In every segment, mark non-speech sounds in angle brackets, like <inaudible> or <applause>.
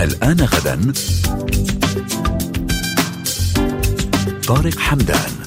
الآن غدا. طارق حمدان.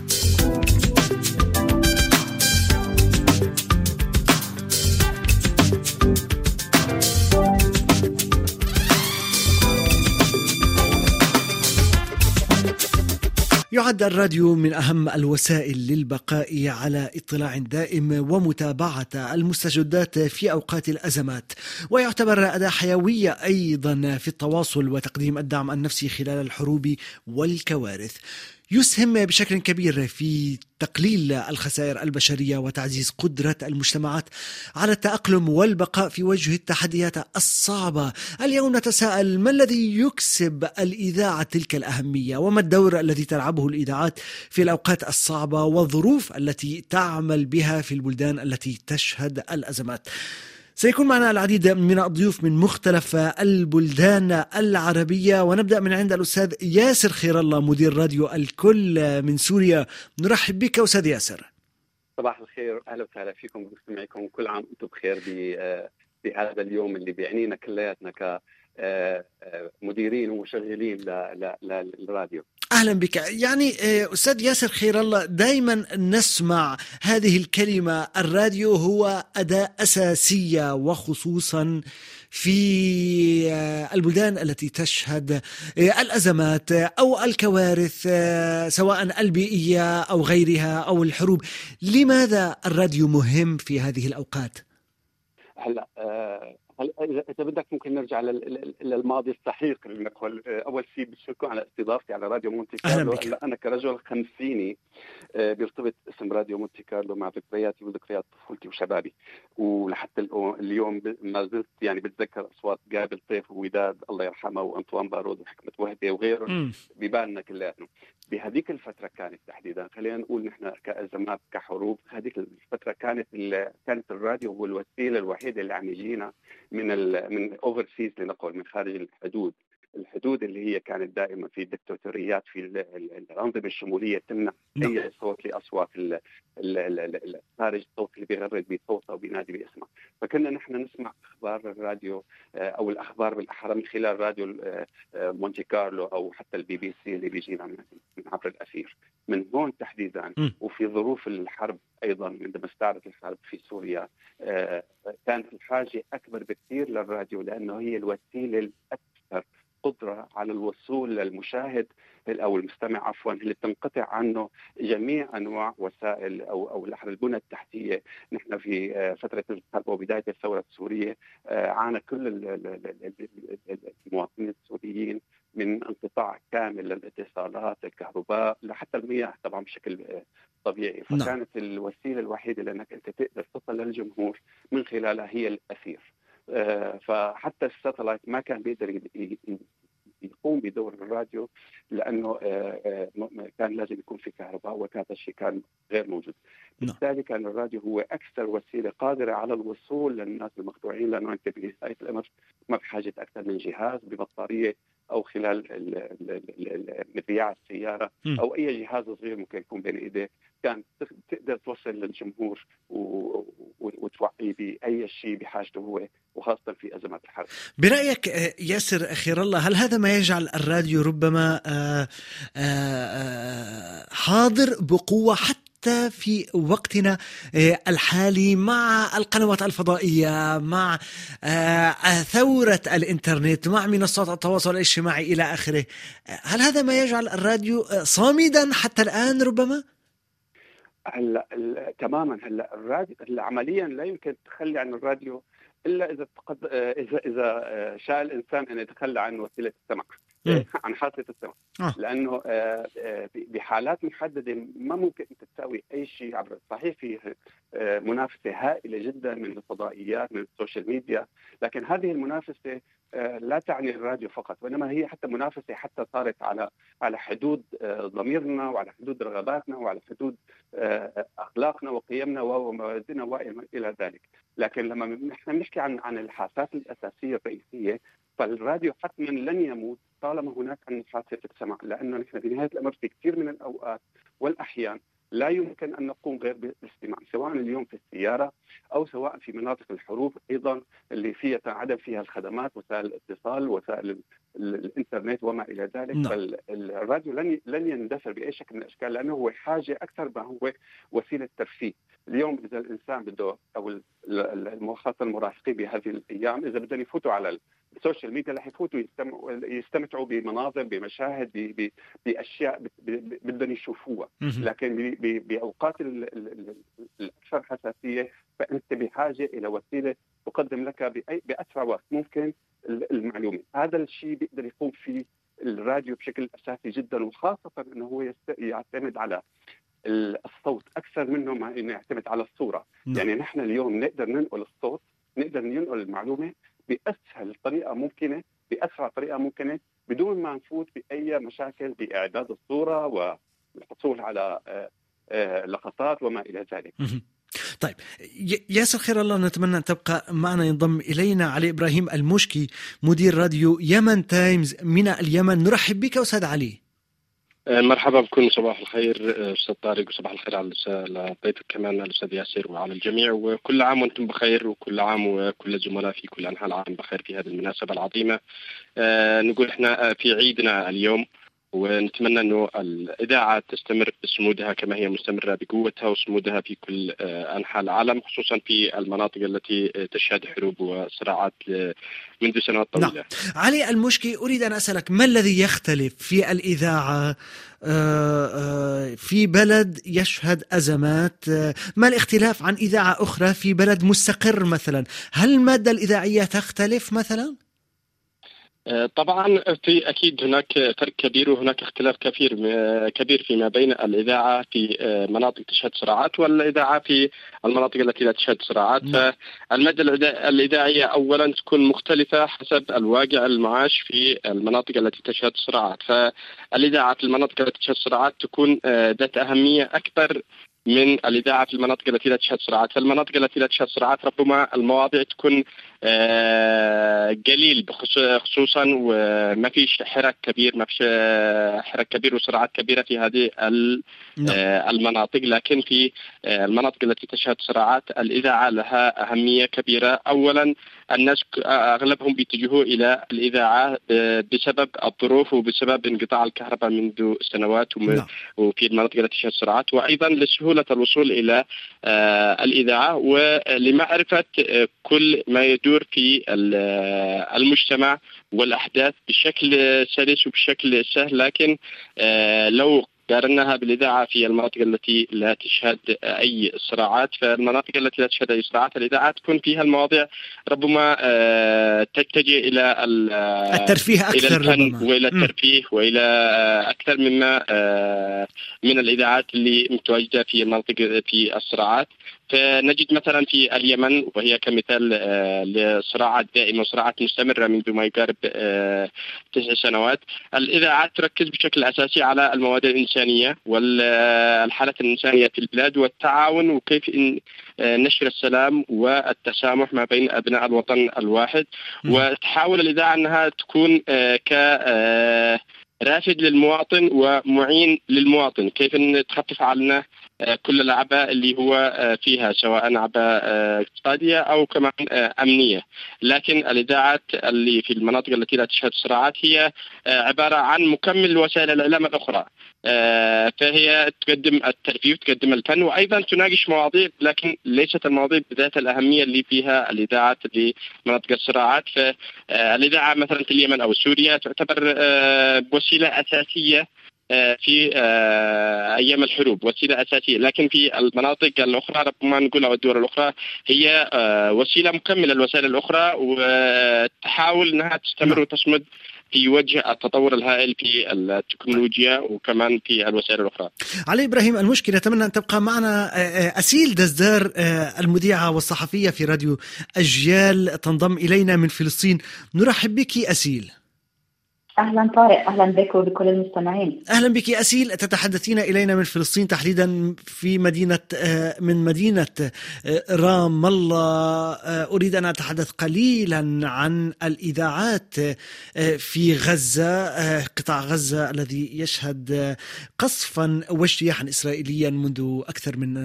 يعد الراديو من أهم الوسائل للبقاء على اطلاع دائم ومتابعة المستجدات في أوقات الأزمات. ويعتبر أداة حيوية أيضا في التواصل وتقديم الدعم النفسي خلال الحروب والكوارث. يسهم بشكل كبير في تقليل الخسائر البشرية وتعزيز قدرة المجتمعات على التأقلم والبقاء في وجه التحديات الصعبة. اليوم نتساءل ما الذي يكسب الإذاعة تلك الأهمية وما الدور الذي تلعبه الإذاعات في الأوقات الصعبة والظروف التي تعمل بها في البلدان التي تشهد الأزمات. سيكون معنا العديد من الضيوف من مختلف البلدان العربية. ونبدأ من عند الأستاذ ياسر خير الله مدير راديو الكل من سوريا. نرحب بك أستاذ ياسر. صباح الخير أهلا وسهلا فيكم ومستمعيكم كل عام وأنتم بخير بهذا اليوم اللي بيعنينا كلياتنا مديرين ومشغلين للراديو. أهلا بك. يعني أستاذ ياسر خير الله دائما نسمع هذه الكلمة. الراديو هو أداة أساسية وخصوصا في البلدان التي تشهد الأزمات أو الكوارث سواء البيئيه أو غيرها أو الحروب. لماذا الراديو مهم في هذه الأوقات؟ هلا هل اذا بدك ممكن نرجع للماضي السحيق لنقول أول شيء بشكركم على استضافتي على راديو مونتي كارلو. أنا كرجل خمسيني بيرتبط اسم راديو مونتي كارلو مع ذكرياتي وذكريات طفولتي وشبابي. ولحتى اليوم ما زلت يعني بتذكر أصوات جابي لطيف ووداد الله يرحمه وأنطوان بارود وحكمت وهبي وغيرهم ببالنا كلياتنا. بهذيك الفترة كانت تحديدا خلينا نقول نحن كأزمات كحروب هذيك الفترة كانت كانت الراديو هو الوسيلة الوحيدة اللي عم يجينا من ال من overseas لنقل من خارج الحدود. الحدود اللي هي كانت دائما في دكتاتوريات في الأنظمة الشمولية تمنع نعم. أي صوت لأصوات خارج السرب اللي بيغرد بصوته وبينادي باسمه فكنا نحن نسمع أخبار الراديو أو الأخبار بالأحرى من خلال راديو مونتي كارلو أو حتى البي بي سي اللي بيجينا من عبر الأثير من هون تحديدا. وفي ظروف الحرب أيضا عندما استعرت الحرب في سوريا كانت الحاجة أكبر بكثير للراديو لأنه هي الوسيلة الأكثر قدرة على الوصول للمشاهد أو المستمع عفوا اللي تنقطع عنه جميع أنواع وسائل أو أو البنى التحتية. نحن في فترة الحرب وبداية الثورة السورية عانى كل المواطنين السوريين من انقطاع كامل للاتصالات الكهرباء لحتى المياه طبعا بشكل طبيعي. فكانت الوسيلة الوحيدة لأنك أنت تقدر تصل للجمهور من خلالها هي الأثير. فحتى الساتلايت ما كان بيقدر يقوم بدور الراديو لأنه كان لازم يكون في كهرباء وهذا الشيء كان غير موجود. بالتالي كان الراديو هو أكثر وسيلة قادرة على الوصول للناس المقطوعين لأنه أنت بنهايه الامر ما بحاجة أكثر من جهاز ببطارية أو خلال مذياع السيارة أو أي جهاز صغير ممكن يكون بين إيديك كان تقدر توصل للجمهور وتوعيه بأي شيء بحاجته هو وخاصة في أزمات الحرب. برأيك ياسر خير الله هل هذا ما يجعل الراديو ربما حاضر بقوة حتى حتى في وقتنا الحالي مع القنوات الفضائية مع ثورة الإنترنت مع منصات التواصل الاجتماعي إلى آخره. هل هذا ما يجعل الراديو صامدا حتى الآن ربما؟ هلا تماما. هلا الراديو هلا عمليا لا يمكن التخلي عن الراديو إلا إذا تقد... إذا إذا شاء الإنسان أن يتخلى عن وسيلة السمع عن حاسه السمع آه. لأنه بحالات محددة ما ممكن أنت تساوي أي شيء عبر صحيح في منافسة هائلة جدا من الفضائيات من ال social media. لكن هذه المنافسة لا تعني الراديو فقط وإنما هي حتى منافسة حتى صارت على على حدود ضميرنا وعلى حدود رغباتنا وعلى حدود أخلاقنا وقيمنا ومبادئنا والى ذلك. لكن لما نحن بنحكي عن عن الحاسات الأساسية الرئيسية فالراديو حتما لن يموت طالما هناك عن حاسه السمع لأنه نحن بنهايه الأمر في كثير من الأوقات والأحيان لا يمكن أن نقوم غير بالاستماع سواء اليوم في السيارة أو سواء في مناطق الحروب أيضا اللي فيها عدم فيها الخدمات وسائل الاتصال وسائل الإنترنت وما إلى ذلك. نعم. فالراديو لن لن يندثر بأي شكل من الأشكال لأنه هو حاجة أكثر ما هو وسيلة ترفيه. اليوم إذا الإنسان بده أو خاصه المراهقين بهذه الأيام إذا بدهم يفوتوا على ال social media رح يفوتوا يستمتعوا بمناظر بمشاهد بأشياء بدهم يشوفوها. لكن بأوقات الأكثر حساسية فأنت بحاجة إلى وسيلة تقدم لك بأسرع وقت ممكن المعلومة هذا الشيء بيقدر يقوم فيه الراديو بشكل أساسي جدا وخاصة إنه هو يعتمد على الصوت أكثر منه ما إنه يعتمد على الصورة نعم. يعني نحن اليوم نقدر ننقل الصوت نقدر ننقل المعلومة بأسهل طريقة ممكنة بأسرع طريقة ممكنة بدون ما نفوت بأي مشاكل بإعداد الصورة والحصول على آه، آه، لقطات وما إلى ذلك. طيب ياسر خير الله نتمنى أن تبقى معنا ينضم إلينا علي إبراهيم المشكي مدير راديو يمن تايمز من اليمن. نرحب بك أستاذ علي. آه، مرحبا بكم صباح الخير آه، أستاذ طارق وصباح الخير على ضيفك كمان الأستاذ ياسر وعلى الجميع. وكل عام وأنتم بخير وكل عام وكل الزملاء في كل أنحاء العالم بخير في هذه المناسبة العظيمة. آه، نقول إحنا في عيدنا اليوم. ونتمنى أنه الإذاعة تستمر بصمودها كما هي مستمرة بقوتها وصمودها في كل آه، أنحاء العالم خصوصا في المناطق التي تشهد حروب وصراعات منذ سنوات طويلة. نعم. علي المشكي أريد أن أسألك ما الذي يختلف في الإذاعة آه، آه، في بلد يشهد أزمات ما الاختلاف عن إذاعة أخرى في بلد مستقر مثلا هل الماده الإذاعية تختلف مثلا طبعا في أكيد هناك فرق كبير وهناك اختلاف كبير كبير فيما بين الإذاعة في مناطق تشهد صراعات والإذاعة في المناطق التي لا تشهد صراعات. نعم. فالمادة الإذاعية اولا تكون مختلفة حسب الواقع المعاش في المناطق التي تشهد صراعات. فالإذاعة في المناطق التي تشهد صراعات تكون ذات أهمية أكثر من الإذاعة في المناطق التي لا تشهد صراعات، في المناطق التي لا تشهد صراعات ربما المواضيع تكون آه، قليل خصوصا وما فيش حراك كبير ما فيش آه، حراك كبير وصراعات كبيرة في هذه نعم. آه، المناطق لكن في المناطق التي تشهد صراعات الإذاعة لها أهمية كبيرة اولا الناس أغلبهم بيتجهوا إلى الإذاعة بسبب الظروف وبسبب انقطاع الكهرباء منذ سنوات نعم. وفي المناطق التي تشهد صراعات وأيضا لسهولة الوصول إلى الإذاعة ولمعرفة كل ما يدور في المجتمع والأحداث بشكل سلس وبشكل سهل لكن آه، لو قارناها بالإذاعة في المناطق التي لا تشهد أي صراعات فالمناطق التي لا تشهد أي صراعات الاذاعه تكون فيها المواضيع ربما آه، تتجه إلى الترفيه أكثر إلى الفن وإلى الترفيه وإلى أكثر مما آه، من الإذاعات اللي متواجدة في المناطق في الصراعات. فنجد مثلا في اليمن وهي كمثال آه، لصراعات دائمة وصراعات مستمرة منذ ما يقارب آه، تسع سنوات. الإذاعات تركز بشكل أساسي على المواد الإنسانية والحالات الإنسانية في البلاد والتعاون وكيف آه، نشر السلام والتسامح ما بين أبناء الوطن الواحد. وتحاول الإذاعة أنها تكون ك رافد للمواطن ومعين للمواطن. كيف تخفف عنا آه، كل الاعباء اللي هو آه، فيها سواء اعباء آه، اقتصادية أو كمان أمنية. لكن الإذاعات اللي في المناطق التي لا تشهد صراعات هي عبارة عن مكمل وسائل الإعلام الأخرى. فهي تقدم الترفيه وتقدم الفن وأيضا تناقش مواضيع لكن ليست المواضيع بذات الأهمية اللي فيها الإذاعات في مناطق الصراعات. فالاذاعه مثلا في اليمن أو سوريا تعتبر وسيلة أساسية آه، في آه، أيام الحروب وسيلة أساسية لكن في المناطق الأخرى ربما نقول أو الدول الأخرى هي آه، وسيلة مكملة للوسائل الأخرى وتحاول إنها تستمر نعم. وتصمد في وجه التطور الهائل في التكنولوجيا وكمان في الوسائل الأخرى. علي إبراهيم المشكلة أتمنى أن تبقى معنا أسيل دزدار المذيعة والصحفية في راديو أجيال تنضم إلينا من فلسطين نرحب بك أسيل. أهلا طارق أهلا بك وبكل المستمعين. أهلا بك أسيل. تتحدثين إلينا من فلسطين تحديدا في مدينة آه، من مدينة آه، رام الله. آه، أريد أن أتحدث قليلا عن الإذاعات في غزة قطاع غزة الذي يشهد قصفا واجتياحا اسرائيليا منذ أكثر من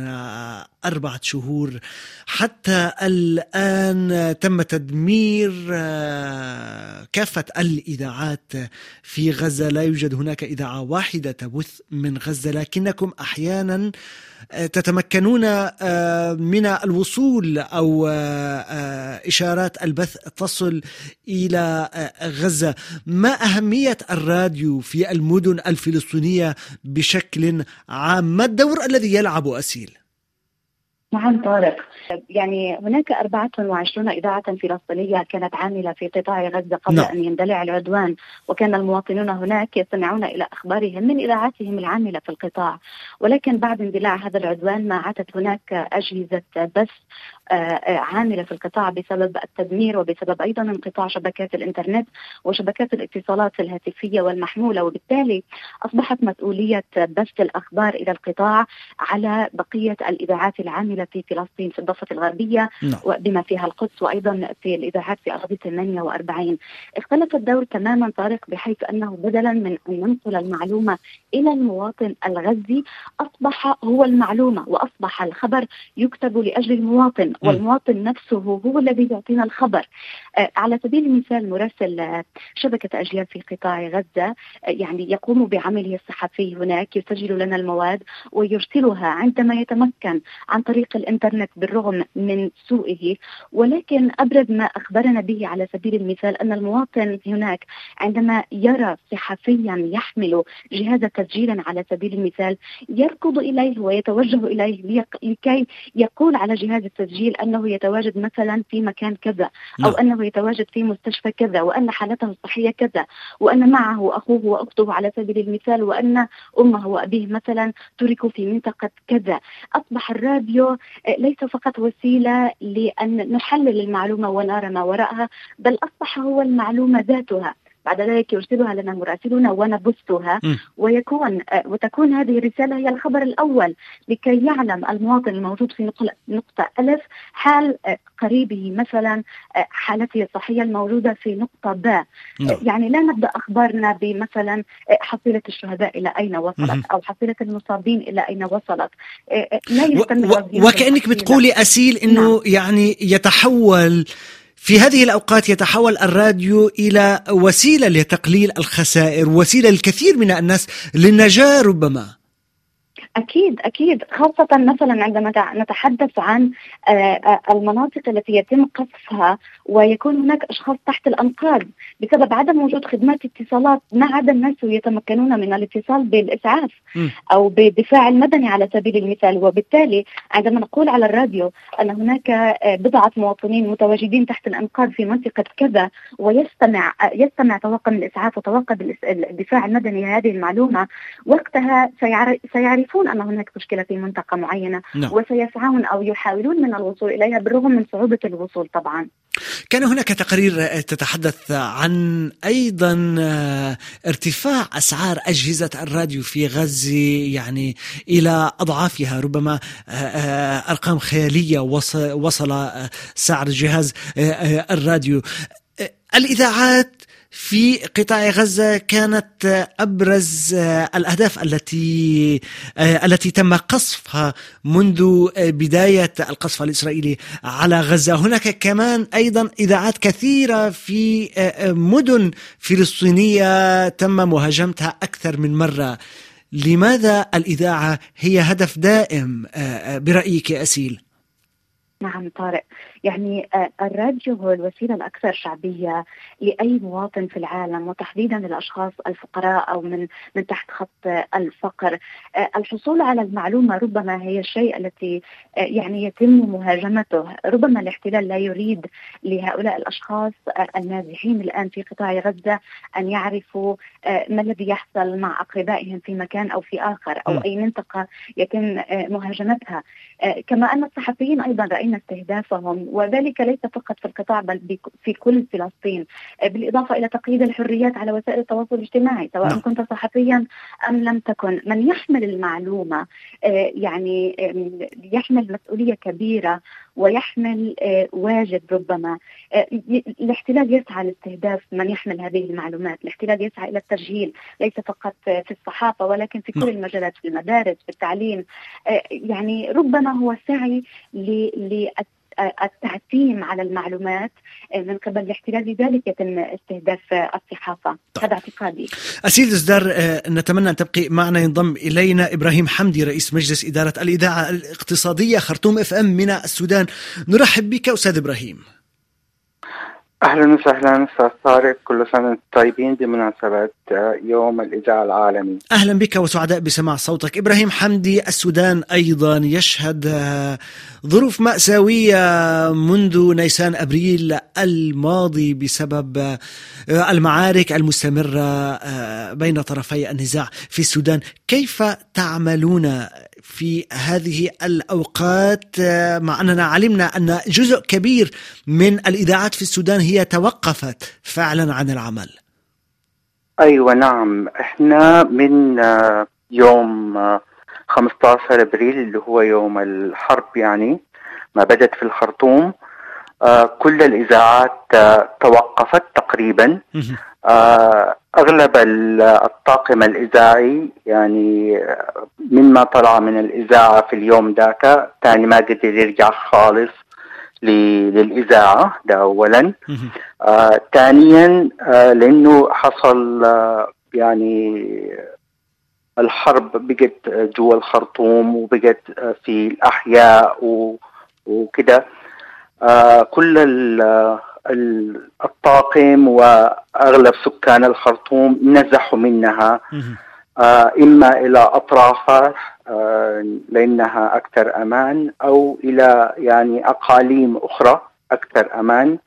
أربعة شهور. حتى الآن تم تدمير كافة الإذاعات في غزة لا يوجد هناك إذاعة واحدة تبث من غزة لكنكم أحيانا آه، تتمكنون آه، من الوصول أو آه، إشارات البث تصل إلى غزة ما أهمية الراديو في المدن الفلسطينية بشكل عام ما الدور الذي يلعب أسيل؟ نعم طارق يعني هناك 24 إذاعة فلسطينية كانت عاملة في قطاع غزة قبل نعم. أن يندلع العدوان وكان المواطنون هناك يستمعون إلى أخبارهم من إذاعاتهم العاملة في القطاع ولكن بعد اندلاع هذا العدوان ما عادت هناك أجهزة بث آه، آه، عاملة في القطاع بسبب التدمير وبسبب أيضا انقطاع شبكات الإنترنت وشبكات الاتصالات الهاتفية والمحمولة وبالتالي أصبحت مسؤولية بث الأخبار إلى القطاع على بقية الإذاعات العاملة في فلسطين في الضفة الغربية نعم. وبما فيها القدس وأيضا في الإذاعات في أراضي 48 اختلف الدور تماما طارق بحيث أنه بدلا من أن ننقل المعلومة إلى المواطن الغزي أصبح هو المعلومة وأصبح الخبر يكتب لأجل المواطن والمواطن نفسه هو الذي يعطينا الخبر. آه، على سبيل المثال مراسل آه، شبكة أجيال في قطاع غزة آه، يعني يقوم بعمله الصحفي هناك يسجل لنا المواد ويرسلها عندما يتمكن عن طريق الإنترنت بالرغم من سوءه ولكن أبرز ما أخبرنا به على سبيل المثال أن المواطن هناك عندما يرى صحفيا يحمل جهاز تسجيلا على سبيل المثال يركض إليه ويتوجه إليه لكي يقول على جهاز التسجيل أنه يتواجد مثلا في مكان كذا أو نعم. أنه يتواجد في مستشفى كذا وأن حالته الصحية كذا وأن معه أخوه وأخته على سبيل المثال وأن أمه وأبيه مثلا تركوا في منطقة كذا أصبح الراديو آه، ليس فقط وسيلة لأن نحلل المعلومة ونرى ما وراءها بل أصبح هو المعلومة ذاتها بعد ذلك يرسلها لنا مراسلون ونبثها ويكون آه، وتكون هذه الرسالة هي الخبر الأول لكي يعلم المواطن الموجود في نقطة ألف حال آه، قريبه مثلا آه، حالته الصحية الموجودة في نقطة باء نعم. يعني لا نبدأ أخبارنا بمثلا حصيلة الشهداء إلى أين وصلت أو حصيلة المصابين إلى أين وصلت. لا يستمر وكأنك بتقولي أسيل أنه نعم. يعني يتحول في هذه الأوقات يتحول الراديو إلى وسيلة لتقليل الخسائر وسيلة للكثير من الناس للنجاة ربما. أكيد أكيد. خاصة مثلا عندما نتحدث عن آه، آه، المناطق التي يتم قصفها ويكون هناك أشخاص تحت الأنقاض بسبب عدم وجود خدمات اتصالات ما عدا الناس يتمكنون من الاتصال بالإسعاف أو بالدفاع المدني على سبيل المثال. وبالتالي عندما نقول على الراديو أن هناك آه، بضعة مواطنين متواجدين تحت الأنقاض في منطقة كذا ويستمع يستمع طواقم الإسعاف وطواقم الدفاع المدني هذه المعلومة وقتها سيعرفون يعرفون أن هناك مشكلة في منطقة معينة نعم. وسيسعون أو يحاولون من الوصول إليها بالرغم من صعوبة الوصول طبعا كان هناك تقارير تتحدث عن أيضا ارتفاع أسعار أجهزة الراديو في غزة يعني إلى أضعافها ربما أرقام خيالية وصل سعر جهاز الراديو الإذاعات في قطاع غزة كانت أبرز الأهداف التي التي تم قصفها منذ بداية القصف الإسرائيلي على غزة. هناك كمان أيضا إذاعات كثيرة في مدن فلسطينية تم مهاجمتها أكثر من مرة. لماذا الإذاعة هي هدف دائم برأيك أسيل؟ نعم طارق. يعني آه، الراديو هو الوسيلة الأكثر شعبية لأي مواطن في العالم وتحديدا للأشخاص الفقراء أو من من تحت خط الفقر. آه، الحصول على المعلومة ربما هي الشيء التي آه، يعني يتم مهاجمته. ربما الاحتلال لا يريد لهؤلاء الأشخاص النازحين الآن في قطاع غزة أن يعرفوا ما الذي يحصل مع أقربائهم في مكان أو في آخر أو أي منطقة يتم مهاجمتها. كما أن الصحفيين أيضا رأينا استهدافهم وذلك ليس فقط في القطاع بل في كل فلسطين. بالإضافة إلى تقييد الحريات على وسائل التواصل الاجتماعي سواء نعم. كنت صحفيا أم لم تكن. من يحمل المعلومة يعني يحمل مسؤولية كبيرة ويحمل واجب ربما. الاحتلال يسعى لاستهداف من يحمل هذه المعلومات. الاحتلال يسعى إلى التسجيل ليس فقط في الصحافة ولكن في كل نعم. المجالات في المدارس في التعليم. يعني ربما هو سعي التعتيم على المعلومات من قبل الاحتلال لذلك يتم استهداف الصحافة. طيب. هذا اعتقادي. اسيد ازدار آه، نتمنى أن تبقي معنا ينضم إلينا إبراهيم حمدي رئيس مجلس إدارة الإذاعة الاقتصادية خرطوم إف إم من السودان. نرحب بك أستاذ إبراهيم. أهلا وسهلا أستاذ طارق. كل سنة وأنتم طيبين بمناسبة يوم الاذاعه العالمي. أهلا بك وسعداء بسماع صوتك. إبراهيم حمدي السودان أيضا يشهد ظروف مأساوية منذ نيسان أبريل الماضي بسبب المعارك المستمرة بين طرفي النزاع في السودان. كيف تعملون في هذه الأوقات مع أننا علمنا أن جزء كبير من الإذاعات في السودان هي توقفت فعلا عن العمل. أيوه نعم. إحنا من يوم 15 أبريل اللي هو يوم الحرب يعني ما بدت في الخرطوم كل الإذاعات توقفت تقريبا. أغلب الطاقم الاذاعي يعني مما طلع من الاذاعه في اليوم ذاك ثاني ما قدر يرجع خالص للاذاعه ده اولا. آه ثانيا آه لأنه حصل آه يعني الحرب بقت جوا الخرطوم وبقت في الأحياء وكده. آه كل الطاقم وأغلب سكان الخرطوم نزحوا منها. آه إما إلى اطرافها آه لأنها أكثر أمان أو إلى يعني أقاليم أخرى أكثر أمان.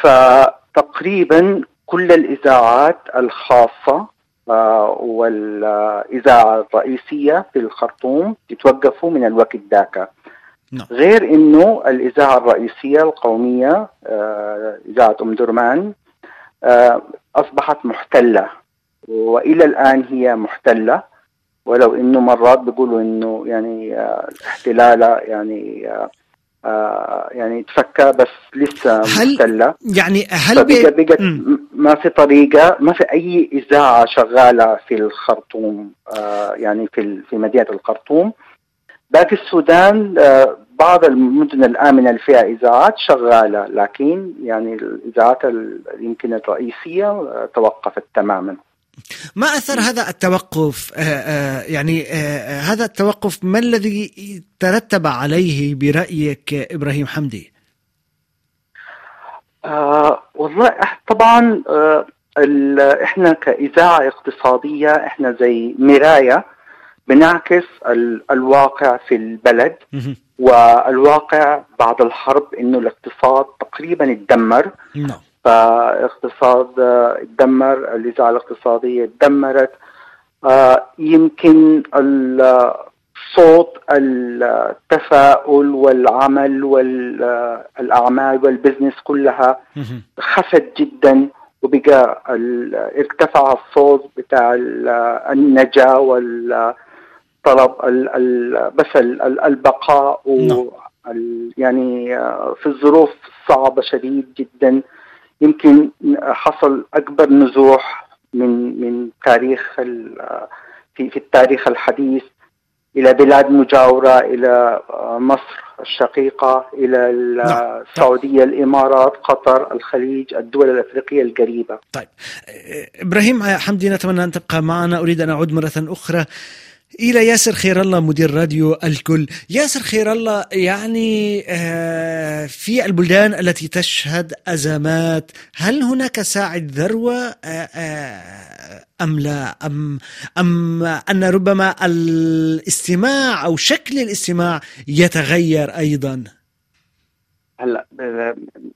فتقريبا كل الإذاعات الخاصة آه والإذاعة الرئيسية في الخرطوم يتوقفوا من الوقت ذاك. نعم. غير إنه الإذاعة الرئيسية القومية آه إذاعة أم درمان آه أصبحت محتلة وإلى الآن هي محتلة ولو إنه مرات بيقولوا إنه يعني آه احتلالها يعني يعني تفكى بس لسه هل محتلة. يعني هل بي... بقت ما في طريقة ما في أي إذاعة شغالة في الخرطوم يعني في في مدينة الخرطوم. باقي السودان بعض المدن الآمنة اللي فيها إذاعات شغالة لكن يعني الإذاعات يمكن الرئيسية توقفت تماما. ما أثر هذا التوقف؟ يعني هذا التوقف ما الذي ترتب عليه برأيك إبراهيم حمدي؟ آه والله طبعا آه إحنا كإذاعة اقتصادية إحنا زي مراية بنعكس الواقع في البلد. والواقع بعد الحرب إنه الاقتصاد تقريبا اتدمر. نعم. فاقتصاد اتدمر الاذاعه الاقتصادية اتدمرت. آه يمكن صوت التفاؤل والعمل والاعمال والبزنس كلها خفت جدا وبقى ارتفع الصوت بتاع النجاة وال طلب ال ال بس البقاء و يعني في الظروف صعبة شديد جدا. يمكن حصل أكبر نزوح من من تاريخ في في التاريخ الحديث إلى بلاد مجاورة إلى مصر الشقيقة إلى السعودية الإمارات قطر الخليج الدول الأفريقية القريبة. طيب إبراهيم حمدي نتمنى أن تبقى معنا. أريد أن أعود مرة أخرى. إلى ياسر خير الله مدير راديو الكل. ياسر خير الله يعني في البلدان التي تشهد أزمات هل هناك ساعة ذروة أم لا؟ أم, أم أن ربما الاستماع أو شكل الاستماع يتغير أيضا؟ هلا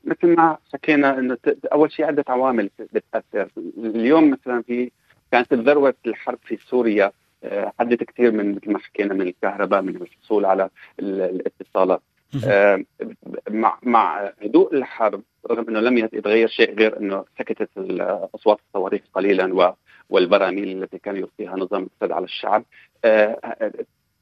مثل ما حكينا إنه أول شيء عدة عوامل بتأثر. اليوم مثلا في كانت ذروه الحرب في سوريا حدت كثير من مثل ما حكينا من الكهرباء من الحصول على الاتصالات. آه، مع مع هدوء الحرب رغم إنه لم يتغير شيء غير إنه سكتت أصوات الصواريخ قليلا والبراميل التي كان يلقيها نظام الاقتصاد على الشعب. آه،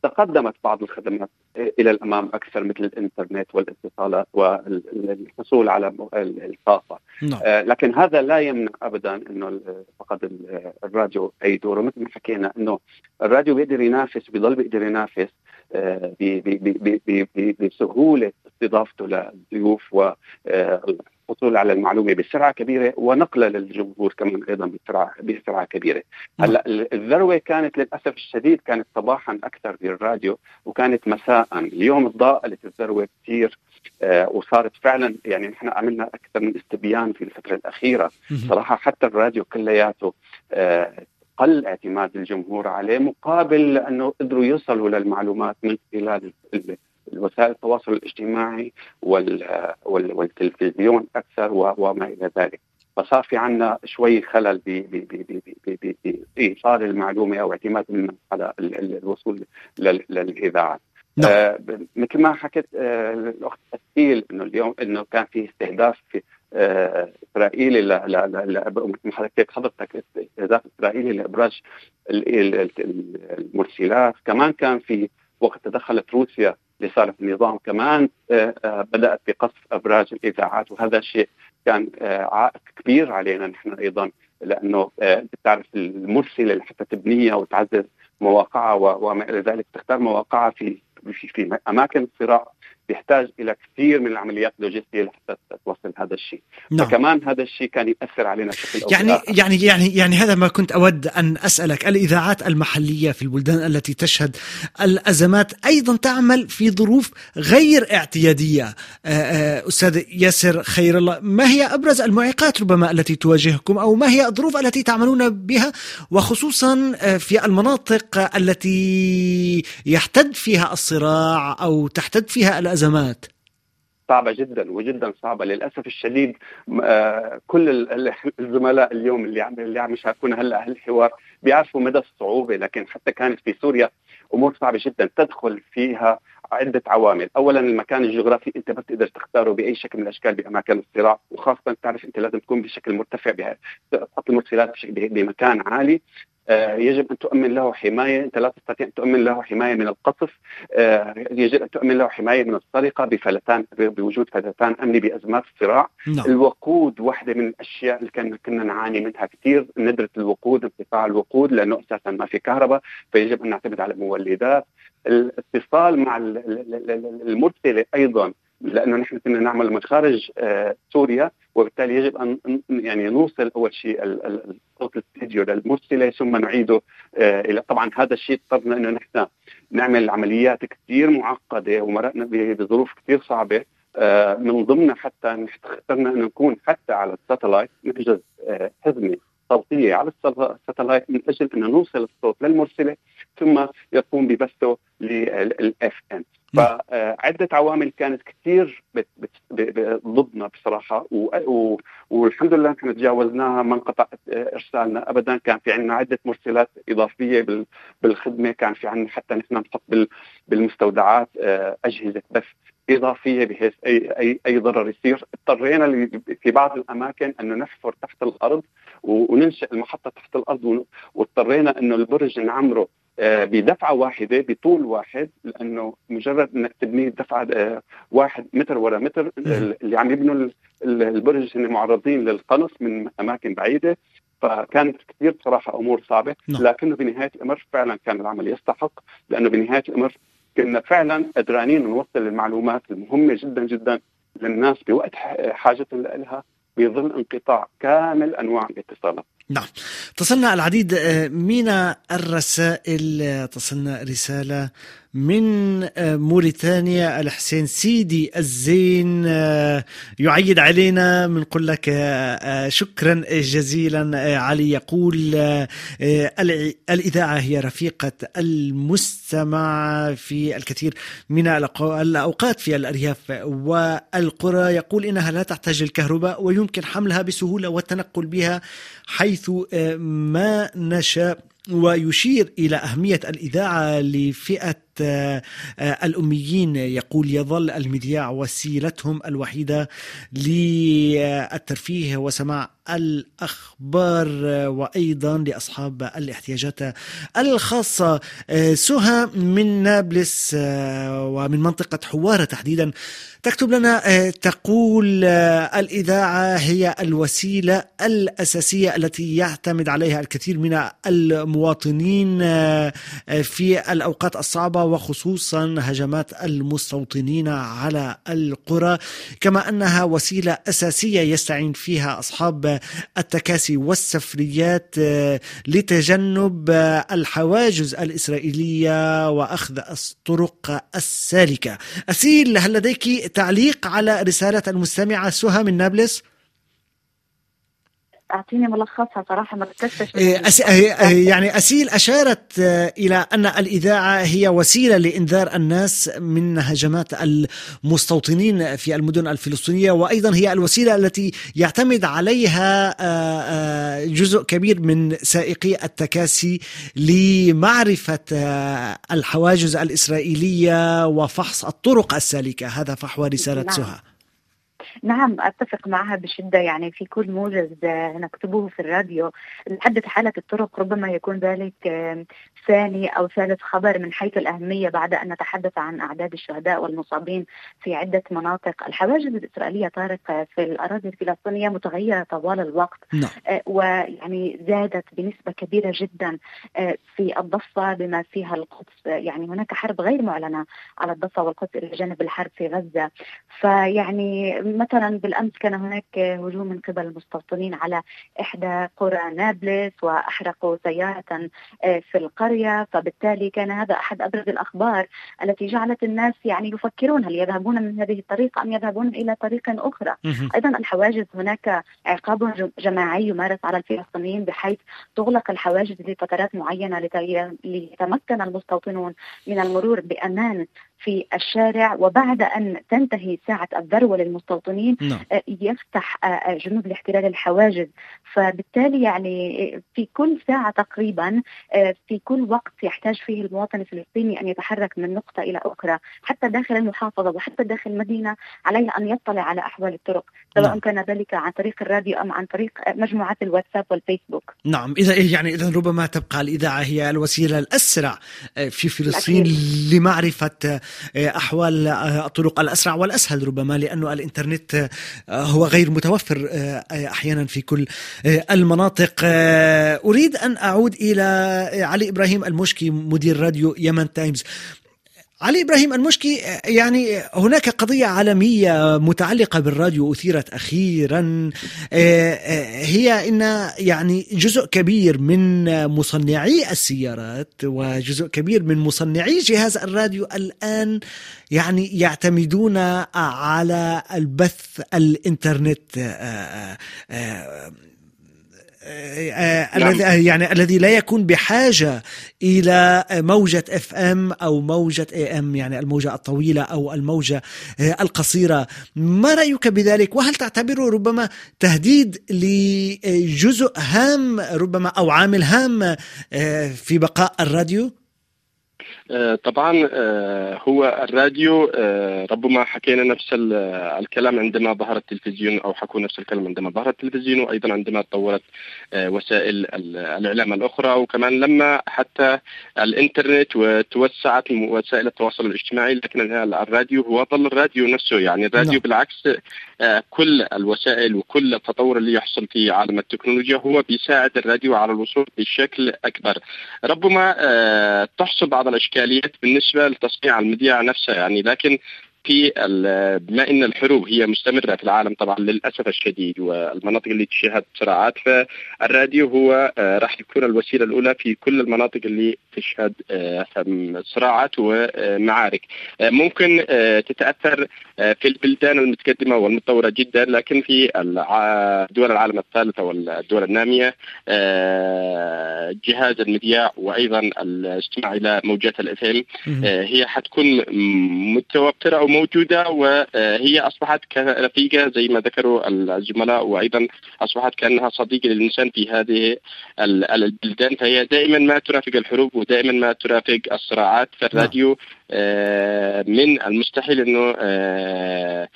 تقدمت بعض الخدمات إلى الأمام أكثر مثل الإنترنت والاتصالات والحصول على الطاقه نعم. آه، لكن هذا لا يمنع ابدا إنه فقد الراديو أي دوره مثل ما حكينا إنه الراديو بيقدر ينافس بيضل بيقدر ينافس آه، بسهولة استضافته للضيوف و الحصول على المعلومة بسرعة كبيرة ونقلها للجمهور كمان أيضا بسرعة بسرعة كبيرة. نعم. هلأ الذروة كانت للأسف الشديد كانت صباحا أكثر في الراديو وكانت مساء اليوم تضاءلت الذروة كثير آه وصارت فعلا يعني نحن عملنا أكثر من استبيان في الفترة الأخيرة صراحة حتى الراديو كلياته آه قل اعتماد الجمهور عليه مقابل لأنه قدروا يوصلوا للمعلومات من خلال وسائل التواصل الاجتماعي والتلفزيون أكثر وما إلى ذلك. فصار في عندنا شوي خلل بإيصال المعلومة أو اعتماد على الوصول للإذاعات. نعم. آه مثل ما حكت آه الأخت أسيل إنه اليوم إنه كان في استهداف في آه إسرائيلي ل مثل ما حضرتك استهداف إسرائيلي لإبراج المرسلات. كمان كان في وقت تدخلت روسيا لصالح النظام. كمان آه، آه، بدأت بقصف أبراج الإذاعات وهذا الشيء كان آه، عائق كبير علينا نحن أيضا لأنه بتعرف المرسلة حتى تبنيها وتعزز مواقعها وما إلى ذلك تختار مواقعها في في أماكن الصراع بيحتاج إلى كثير من العمليات اللوجستية لحتى توصل هذا الشيء. نعم. فكمان هذا الشيء كان يأثر علينا بشكل يعني أو يعني يعني يعني هذا ما كنت أود أن أسألك. الإذاعات المحلية في البلدان التي تشهد الأزمات أيضا تعمل في ظروف غير اعتيادية. آه، آه، أستاذ ياسر خير الله ما هي أبرز المعيقات ربما التي تواجهكم أو ما هي الظروف التي تعملون بها؟ وخصوصا آه، في المناطق التي يحتد فيها الصراع أو تحتد فيها الأزمات الأزمات. صعبة جدا وجدا صعبة. للأسف الشديد آه، كل الزملاء اليوم اللي عم اللي عم يشاركونا هلأ هالحوار بيعرفوا مدى الصعوبة. لكن حتى كانت في سوريا أمور صعبة جدا تدخل فيها عدة عوامل، اولا المكان الجغرافي أنت ما بتقدر تختاره بأي شكل من الأشكال بأماكن الصراع. وخاصة تعرف أنت لازم تكون بشكل مرتفع تحط المرسلات بمكان عالي. يجب أن تؤمن له حماية، أنت لا تستطيع أن تؤمن له حماية من القصف، آه، يجب أن تؤمن له حماية من السرقة بفلتان بوجود فلتان امني بأزمات الصراع، نعم. الوقود واحدة من الأشياء اللي كنا كنا نعاني منها كثير، ندرة الوقود، انقطاع الوقود لأنه أساسا ما في كهرباء، فيجب أن نعتمد على مولدات، الاتصال مع المرسلة أيضا لأنه نحن كنا نعمل من خارج آه، سوريا وبالتالي يجب أن يعني نوصل أول شيء صوت الاستديو للمرسلة ثم نعيده آه، إلى طبعا هذا الشيء اضطرنا إنه نحن نعمل عمليات كثير معقدة ومرقنا بظروف كثير صعبة آه، من ضمنها حتى اخترنا إنه نكون حتى على الساتلايت نحجز حزمه صوتية على ال satellite من أجل إنه نوصل الصوت للمرسلة ثم يقوم ببثه لل FM فعدة عوامل كانت كثير ضدنا بصراحة والحمد لله نحن تجاوزناها ما انقطع إرسالنا أبدا. كان في عندنا عدة مرسلات إضافية بالخدمة كان في عندنا حتى نحن نحط بالمستودعات آه، أجهزة بث إضافية بحيث اي اي أي ضرر يصير، اضطرينا في بعض الأماكن أنه نحفر تحت الأرض وننشئ المحطة تحت الأرض واضطرينا أنه البرج نعمره بدفعة واحدة بطول واحد لأنه مجرد إنك تبني دفعة آه، واحد متر ورا متر اللي عم يبنوا البرج هن معرضين للقنص من أماكن بعيدة فكانت كثير بصراحة أمور صعبة نعم. لكنه بنهاية الأمر فعلا كان العمل يستحق لأنه بنهاية الأمر كنا فعلا قدرانين نوصل المعلومات المهمة جدا جدا للناس بوقت حاجتهم لها بظل انقطاع كامل أنواع الاتصالات نعم. تصلنا العديد آه، من الرسائل تصلنا رسالة من آه، موريتانيا. الحسين سيدي الزين آه، يعيد علينا بنقول لك شكرا جزيلا علي يقول الإذاعة هي رفيقة المستمع في الكثير من الأوقات في الأرياف والقرى. يقول إنها لا تحتاج الكهرباء ويمكن حملها بسهولة والتنقل بها حيث ما نشاء ويشير إلى أهمية الإذاعة لفئة الأميين يقول يظل المذياع وسيلتهم الوحيدة للترفيه وسماع الأخبار وأيضا لأصحاب الاحتياجات الخاصة. سهى من نابلس ومن منطقة حوارة تحديدا. تكتب لنا تقول الإذاعة هي الوسيلة الأساسية التي يعتمد عليها الكثير من المواطنين في الأوقات الصعبة وخصوصا هجمات المستوطنين على القرى كما أنها وسيلة أساسية يستعين فيها أصحاب التكاسي والسفريات آه، لتجنب الحواجز الإسرائيلية وأخذ الطرق السالكة أسيل هل لديك تعليق على رسالة المستمعة سهى من نابلس؟ أعطيني ملخصها صراحة ما ركزتش إيه، أس... يعني أسيل أشارت آه، إلى أن الإذاعة هي وسيلة لإنذار الناس من هجمات المستوطنين في المدن الفلسطينية وأيضا هي الوسيلة التي يعتمد عليها آه، آه، جزء كبير من سائقي التكاسي لمعرفة الحواجز الإسرائيلية وفحص الطرق السالكة. هذا فحوى رسالة نعم. سهى. نعم أتفق معها بشدة. يعني في كل موجز نكتبه في الراديو نحدث حالة الطرق ربما يكون ذلك ثاني أو ثالث خبر من حيث الأهمية بعد أن نتحدث عن أعداد الشهداء والمصابين في عدة مناطق، الحواجز الإسرائيلية طارق في الأراضي الفلسطينية متغيرة طوال الوقت نعم. آه، ويعني زادت بنسبة كبيرة جدا آه، في الضفة بما فيها القدس، يعني هناك حرب غير معلنة على الضفة والقدس إلى جانب الحرب في غزة، فيعني مثلا بالأمس كان هناك هجوم من قبل المستوطنين على إحدى قرى نابلس وأحرقوا سيارة آه، في القرية. فبالتالي كان هذا أحد أبرز الأخبار التي جعلت الناس يعني يفكرون هل يذهبون من هذه الطريقة أم يذهبون إلى طريق أخرى. أيضا الحواجز هناك عقاب جماعي يمارس على الفلسطينيين بحيث تغلق الحواجز لفترات معينة ليتمكن المستوطنون من المرور بأمان في الشارع وبعد أن تنتهي ساعة الذروة للمستوطنين نعم. آه، يفتح آه، آه، جنود الاحتلال الحواجز فبالتالي يعني في كل ساعة تقريبا في كل وقت يحتاج فيه المواطن الفلسطيني أن يتحرك من نقطة إلى أخرى حتى داخل المحافظة وحتى داخل المدينة عليه أن يطلع على أحوال الطرق سواء نعم. كان ذلك عن طريق الراديو أم عن طريق مجموعات الواتساب والفيسبوك نعم إذا يعني إذا ربما تبقى الإذاعة هي الوسيلة الأسرع في فلسطين. لمعرفة أحوال الطرق الأسرع والأسهل ربما لأنه الإنترنت هو غير متوفر أحيانا في كل المناطق. أريد أن أعود إلى علي إبراهيم المشكي مدير راديو يمن تايمز. علي إبراهيم المشكي يعني هناك قضية عالمية متعلقة بالراديو أثيرت أخيرا. آه، آه، هي إن يعني جزء كبير من مصنعي السيارات وجزء كبير من مصنعي جهاز الراديو الآن يعني يعتمدون على البث الإنترنت. آه، الذي نعم. يعني الذي لا يكون بحاجة إلى موجة FM أو موجة AM يعني الموجة الطويلة أو الموجة آه، القصيرة ما رأيك بذلك وهل تعتبره ربما تهديد لجزء هام ربما أو عامل هام آه، في بقاء الراديو آه، طبعا آه، هو الراديو آه، ربما حكينا نفس الكلام عندما ظهر التلفزيون أو حكوا نفس الكلام عندما ظهر التلفزيون وأيضا عندما تطورت وسائل الإعلام الأخرى وكمان لما حتى الإنترنت وتوسعت وسائل التواصل الاجتماعي لكن الراديو هو ظل الراديو نفسه يعني الراديو نعم. بالعكس كل الوسائل وكل التطور اللي يحصل في عالم التكنولوجيا هو بيساعد الراديو على الوصول بشكل أكبر. ربما تحصل بعض الإشكاليات بالنسبة لتصنيع المذياع نفسها يعني لكن في بما إن الحروب هي مستمرة في العالم طبعا للأسف الشديد والمناطق اللي تشهد صراعات فالراديو هو آه، راح يكون الوسيلة الأولى في كل المناطق اللي تشهد آه، صراعات ومعارك. آه، ممكن تتأثر في البلدان المتقدمة والمتطورة جدا لكن في دول العالم الثالثة والدول النامية جهاز المذياع وأيضا الاستماع إلى موجات الاف هي حتكون متوفرة أو موجودة وهي أصبحت كرفيقة زي ما ذكروا الزملاء وأيضا أصبحت كأنها صديقه للإنسان في هذه البلدان. فهي دائما ما ترافق الحروب ودائما ما ترافق الصراعات. فالراديو من المستحيل إنه آه،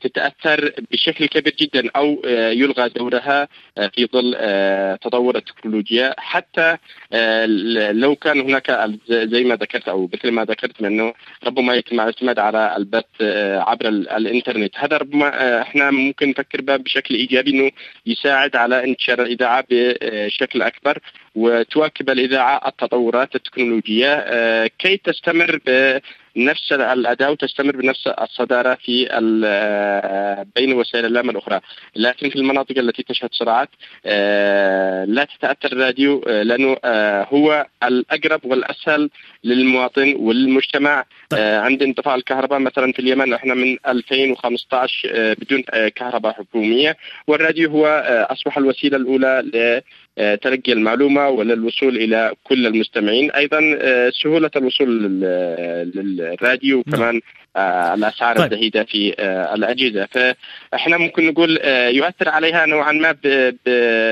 تتأثر بشكل كبير جدا أو آه، يلغى دورها في ظل تطور التكنولوجيا. حتى لو كان هناك زي ما ذكرت أو مثل ما ذكرت انه ربما يتم الاعتماد على البث عبر الإنترنت. هذا ربما إحنا ممكن نفكر به بشكل إيجابي إنه يساعد على انتشار الاذاعه بشكل أكبر. وتواكب الإذاعة التطورات التكنولوجية كي تستمر نفس الأداء وتستمر بنفس الصدارة في بين وسائل الإعلام الأخرى، لكن في المناطق التي تشهد صراعات آه، لا تتأثر الراديو آه، لأنه آه، هو الأقرب والأسهل للمواطن والمجتمع طيب. عند انطفاء الكهرباء مثلا في اليمن إحنا من 2015 بدون كهرباء حكومية والراديو هو أصبح الوسيلة الأولى تلقي المعلومة وللوصول إلى كل المستمعين أيضا سهولة الوصول للراديو نعم. وكمان آه الأسعار طيب. الزهيدة في آه الأجهزة فإحنا ممكن نقول آه يؤثر عليها نوعا ما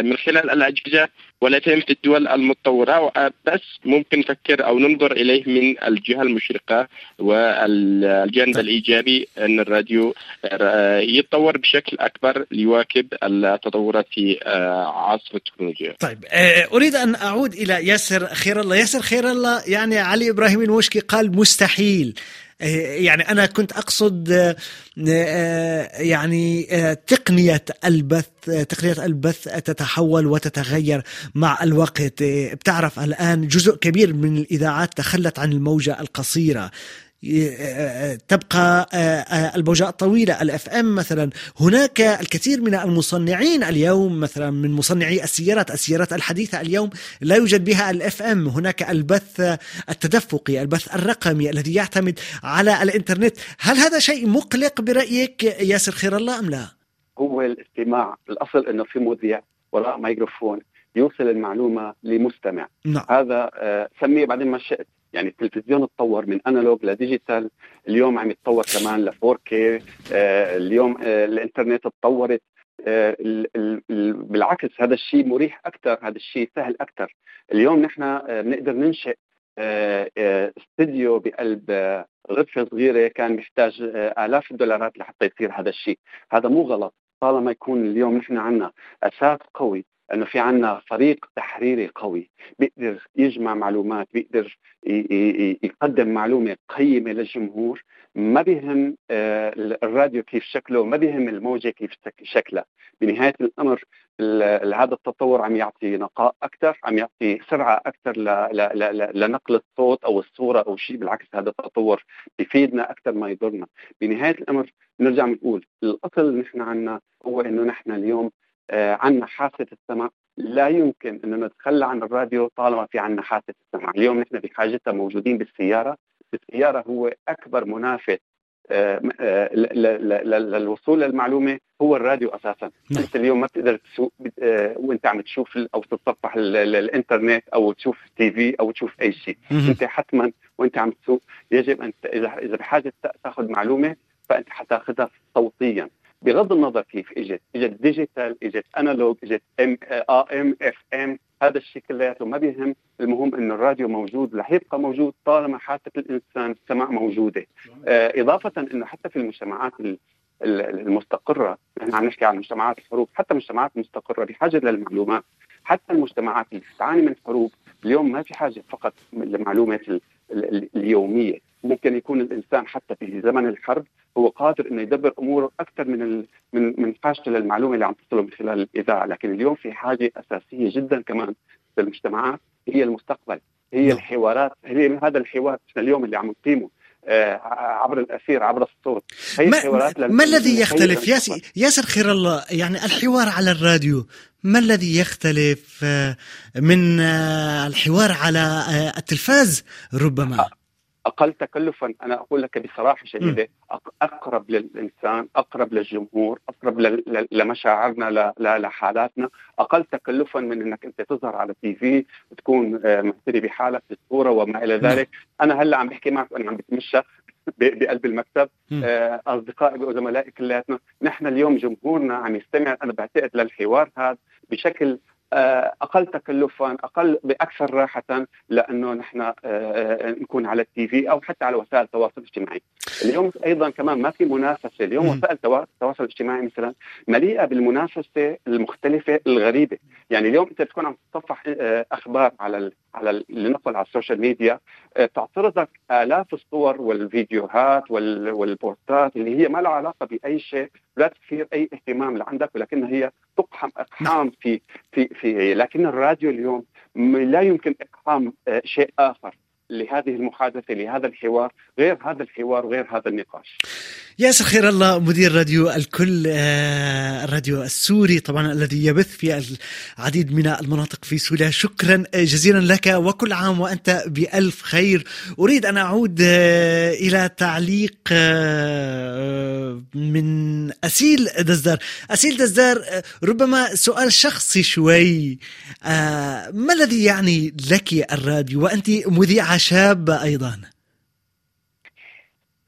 من خلال الأجهزة ولكن في الدول المتطورة بس ممكن نفكر أو ننظر إليه من الجهة المشرقة والجانب طيب. الإيجابي أن الراديو آه، يتطور بشكل أكبر ليواكب التطورات في آه، عصر التكنولوجيا. طيب آه، أريد أن أعود إلى ياسر خير الله. ياسر خير الله يعني علي إبراهيم الموشكي قال مستحيل. يعني أنا كنت أقصد يعني تقنية البث تقنية البث تتحول وتتغير مع الوقت. بتعرف الآن جزء كبير من الإذاعات تخلت عن الموجة القصيرة. تبقى آه، آه، الموجات الطويلة ال FM مثلا هناك الكثير من المصنعين اليوم مثلا من مصنعي السيارات السيارات الحديثة اليوم لا يوجد بها ال FM هناك البث التدفقي البث الرقمي الذي يعتمد على الإنترنت. هل هذا شيء مقلق برأيك ياسر خير الله أم لا؟ هو الاستماع الأصل أنه في مذيع وراء ميكروفون يوصل المعلومة لمستمع. نعم. هذا آه سميه بعدين ما شئت. يعني التلفزيون تطور من أنالوج لديجيتال اليوم عم يتطور كمان ل 4K آه اليوم آه الإنترنت تطورت آه بالعكس هذا الشيء مريح أكثر هذا الشيء سهل أكثر اليوم نحن بنقدر ننشئ استديو بقلب غرفة صغيرة كان محتاج آلاف الدولارات لحتى يصير هذا الشيء هذا مو غلط. طالما يكون اليوم نحن عندنا أساس قوي إنه في عندنا فريق تحريري قوي بيقدر يجمع معلومات بيقدر يقدم معلومة قيمة للجمهور. ما بيهم آه، الراديو كيف شكله ما بيهم الموجة كيف شكلها. بنهاية الأمر هذا التطور عم يعطي نقاء أكثر عم يعطي سرعة أكثر لنقل الصوت أو الصورة أو شيء بالعكس هذا التطور بيفيدنا أكثر ما يضرنا. بنهاية الأمر نرجع بنقول الأصل نحن عنا هو إنه نحن اليوم آه، عنا حاسه السمع لا يمكن انه نتخلى عن الراديو طالما في عنا حاسه السمع، اليوم نحن بحاجتها موجودين بالسيارة، السيارة هو أكبر منافس آه، آه، للوصول للمعلومة هو الراديو أساسا. <laughs> نعم. أنت اليوم ما بتقدر تسوق وأنت عم تشوف أو تتصفح الانترنت أو تشوف تي في أو تشوف أي شيء. أنت حتما وأنت عم تسوق يجب أن إذا إذا بحاجة تأخذ معلومة فأنت حتأخذها صوتيا بغض النظر كيف إجت. إجت digital إجت analog إجت AM FM هذا الشيء كلياته ما بيهم. المهم إنه الراديو موجود رح يبقى موجود طالما حاسه الإنسان السمع موجودة. آه إضافة إنه حتى في المجتمعات المستقرة نحن عم نحكي عن مجتمعات الحروب حتى المجتمعات المستقره بحاجة للمعلومات. حتى المجتمعات اللي بتعاني من حروب اليوم ما في حاجة فقط للمعلومات اليومية. ممكن يكون الإنسان حتى في زمن الحرب هو قادر إنه يدبر أموره أكثر من ال... من من حاجته للمعلومه اللي عم تصله من خلال الإذاعة، لكن اليوم في حاجة أساسية جدا كمان في المجتمعات هي المستقبل، هي نعم. الحوارات، هي هذا الحوار اليوم اللي عم نقيمه آه، عبر الأثير عبر الصوت. هي ما, ما الذي يختلف؟ ياسر, ياسر خير الله يعني الحوار على الراديو ما الذي يختلف آه، من آه، الحوار على التلفاز؟ ربما. أقل تكلفا أنا أقول لك بصراحة شديدة أقرب للإنسان أقرب للجمهور أقرب لمشاعرنا لحالاتنا. أقل تكلفا من إنك أنت تظهر على التي في تكون آه، معتني بحالك في الصورة وما إلى ذلك. أنا هلأ عم بحكي معك وأنا عم بتمشى <laughs> بقلب المكتب. آه، أصدقائي وزملائي كلياتنا نحن اليوم جمهورنا عم يستمع أنا بعتقد للحوار هذا بشكل أقل تكلفا أقل بأكثر راحة لأنه نحن آه، آه، نكون على ال TV أو حتى على وسائل التواصل الاجتماعي. اليوم أيضا كمان ما في منافسة، اليوم وسائل التواصل الاجتماعي مثلا مليئة بالمنافسة المختلفة الغريبة، يعني اليوم انت بتكون عم تتصفح أخبار على على لنقل على ال social media تعترضك آلاف الصور والفيديوهات والبوستات اللي هي ما لها علاقة بأي شيء لا تثير أي اهتمام لعندك ولكنها هي تقحم إقحام في في في لكن الراديو اليوم لا يمكن إقحام آه، شيء آخر لهذه المحادثة لهذا الحوار غير هذا الحوار غير هذا النقاش. ياسر خير الله مدير راديو الكل آه، الراديو السوري طبعا الذي يبث في العديد من المناطق في سوريا. شكرا جزيلا لك وكل عام وأنت بألف خير. أريد أن أعود آه، إلى تعليق آه، من أسيل دزدار. أسيل دزدار ربما سؤال شخصي شوي ما الذي يعني لك الراديو؟ وأنت مذيعه شابه أيضا.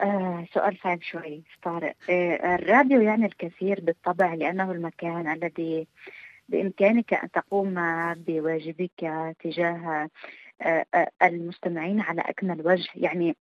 آه سؤال صعب شوي طارق. آه الراديو يعني الكثير بالطبع لأنه المكان الذي بإمكانك أن تقوم بواجبك تجاه آه، آه، المستمعين على أكمل وجه. يعني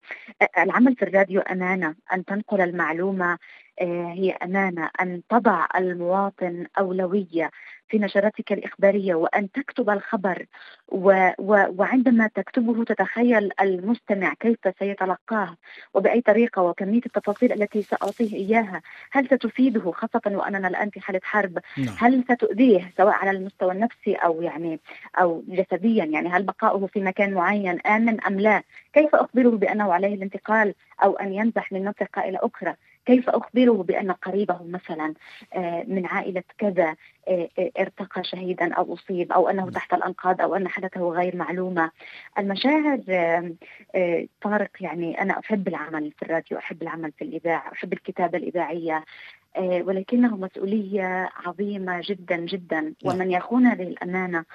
العمل في الراديو أمانة. أن تنقل المعلومة هي أمانة. أن تضع المواطن أولوية. في نشراتك الإخبارية وأن تكتب الخبر و و وعندما تكتبه تتخيل المستمع كيف سيتلقاه وبأي طريقة وكمية التفاصيل التي سأعطيه إياها. هل ستفيده خاصة وأننا الآن في حالة حرب؟ نعم. هل ستؤذيه سواء على المستوى النفسي أو يعني أو جسديا؟ يعني هل بقاؤه في مكان معين آمن أم لا؟ كيف أخبره بأنه عليه الانتقال أو أن ينزح من منطقة إلى أخرى؟ كيف أخبره بأن قريبه مثلا آه، من عائلة كذا آه، آه، ارتقى شهيدا أو أصيب أو أنه تحت الأنقاض أو أن حدثه غير معلومة. المشاعر طارق يعني أنا أحب العمل في الراديو أحب العمل في الإذاعة أحب الكتابة الإذاعية. ولكنه مسؤولية عظيمة جدا جدا. نعم. ومن يخون هذه الأمانة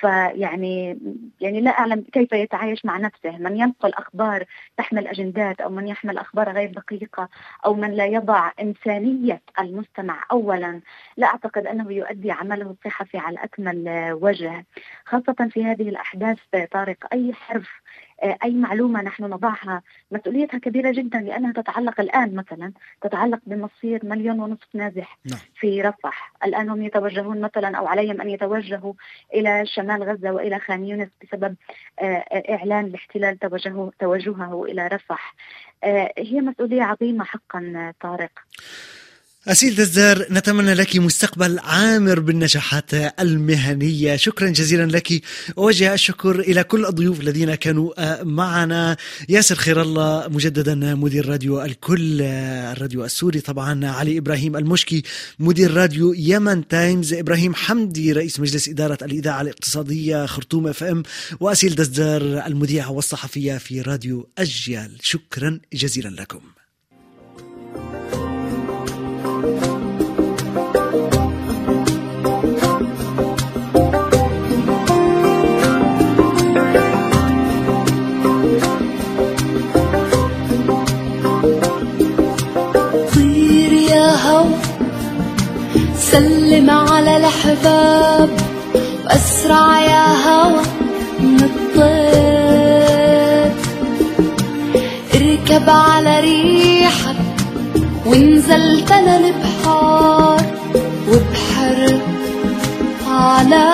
فيعني يعني لا أعلم كيف يتعايش مع نفسه. من ينقل أخبار تحمل أجندات أو من يحمل أخبار غير دقيقة أو من لا يضع إنسانية المستمع أولا لا أعتقد أنه يؤدي عمله الصحفي على أكمل وجه. خاصة في هذه الأحداث طارق أي حرف آه، أي معلومة نحن نضعها. مسؤوليتها كبيرة جدا لأنها تتعلق الآن مثلا تتعلق بمصير مليون ونصف نازح نعم. في رفح. الآن هم يتوجهون مثلا أو عليهم أن يتوجهوا إلى شمال غزة وإلى خان يونس بسبب آه، آه، إعلان الاحتلال توجهه, توجهه إلى رفح. هي مسؤولية عظيمة حقا طارق. أسيل دزار نتمنى لك مستقبل عامر بالنجاحات المهنية. شكرا جزيلا لك. أوجه الشكر إلى كل الضيوف الذين كانوا آه، معنا. ياسر خير الله مجددا مدير راديو الكل آه، الراديو السوري طبعا علي إبراهيم المشكي مدير راديو يمن تايمز إبراهيم حمدي رئيس مجلس إدارة الإذاعة الاقتصادية خرطوم إف إم وأسيل دزار المذيعة والصحفية في راديو أجيال. شكرا جزيلا لكم. سلم على الأحباب وأسرع يا هوى نطيت اركب على ريحك ونزلت أنا البحار وبحر على